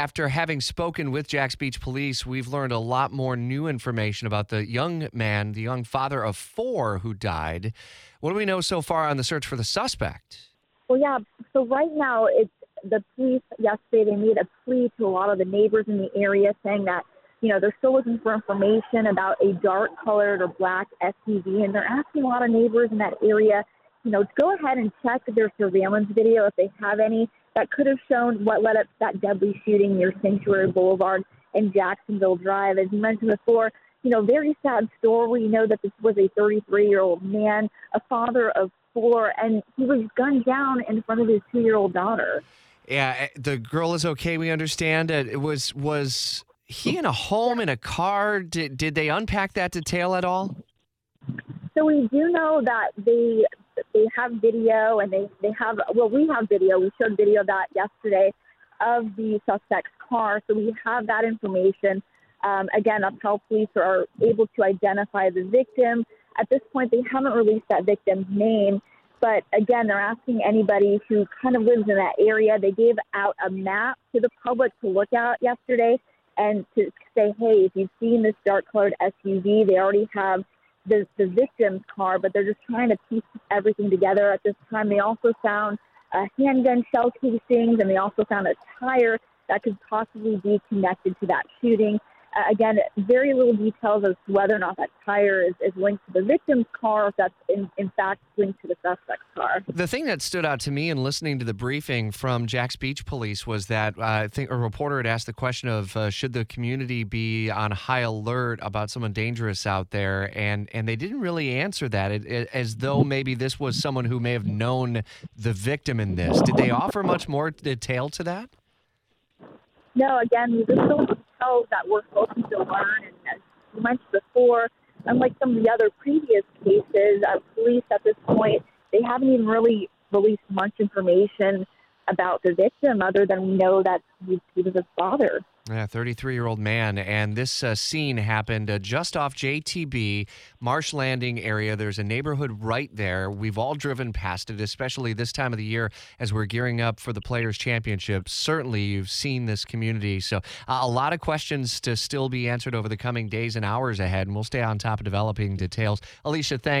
After having spoken with Jax Beach Police, we've learned a lot more new information about the young man, the young father of four who died. What do we know so far on the search for the suspect? Well, yeah. So right now, it's the police. Yesterday, they made a plea to a lot of the neighbors in the area, saying that you know they're still looking for information about a dark-colored or black SUV, and they're asking a lot of neighbors in that area, you know, go ahead and check their surveillance video if they have any that could have shown what led up to that deadly shooting near Sanctuary Boulevard and Jacksonville Drive. As you mentioned before, you know, very sad story. We know that this was a 33 year old man, a father of four, and he was gunned down in front of his two year old daughter. Yeah, eh, the girl is okay. We understand it. Was was he in a home in a car? Did did they unpack that detail at all? So we do know that they they have video and they, they have, well, we have video. We showed video that yesterday of the suspect's car. So we have that information. Um, again, Uphell police are able to identify the victim. At this point, they haven't released that victim's name. But again, they're asking anybody who kind of lives in that area. They gave out a map to the public to look at yesterday and to say, hey, if you've seen this dark colored SUV, they already have the, the victim's car, but they're just trying to piece everything together at this time. They also found uh, handgun shell casings, and they also found a tire that could possibly be connected to that shooting. Uh, again, very little details as to whether or not that tire is, is linked to the victim's car, or if that's in, in fact linked to the suspect's car. The thing that stood out to me in listening to the briefing from Jax Beach Police was that uh, I think a reporter had asked the question of uh, should the community be on high alert about someone dangerous out there, and and they didn't really answer that, it, it, as though maybe this was someone who may have known the victim in this. Did they offer much more detail to that? No, again, these are still that we're hoping to learn. And as you mentioned before, unlike some of the other previous cases, uh, police at this point, they haven't even really released much information about the victim other than we know that he, he was his father. Yeah, 33 year old man. And this uh, scene happened uh, just off JTB, Marsh Landing area. There's a neighborhood right there. We've all driven past it, especially this time of the year as we're gearing up for the Players' Championship. Certainly, you've seen this community. So, uh, a lot of questions to still be answered over the coming days and hours ahead. And we'll stay on top of developing details. Alicia, thanks.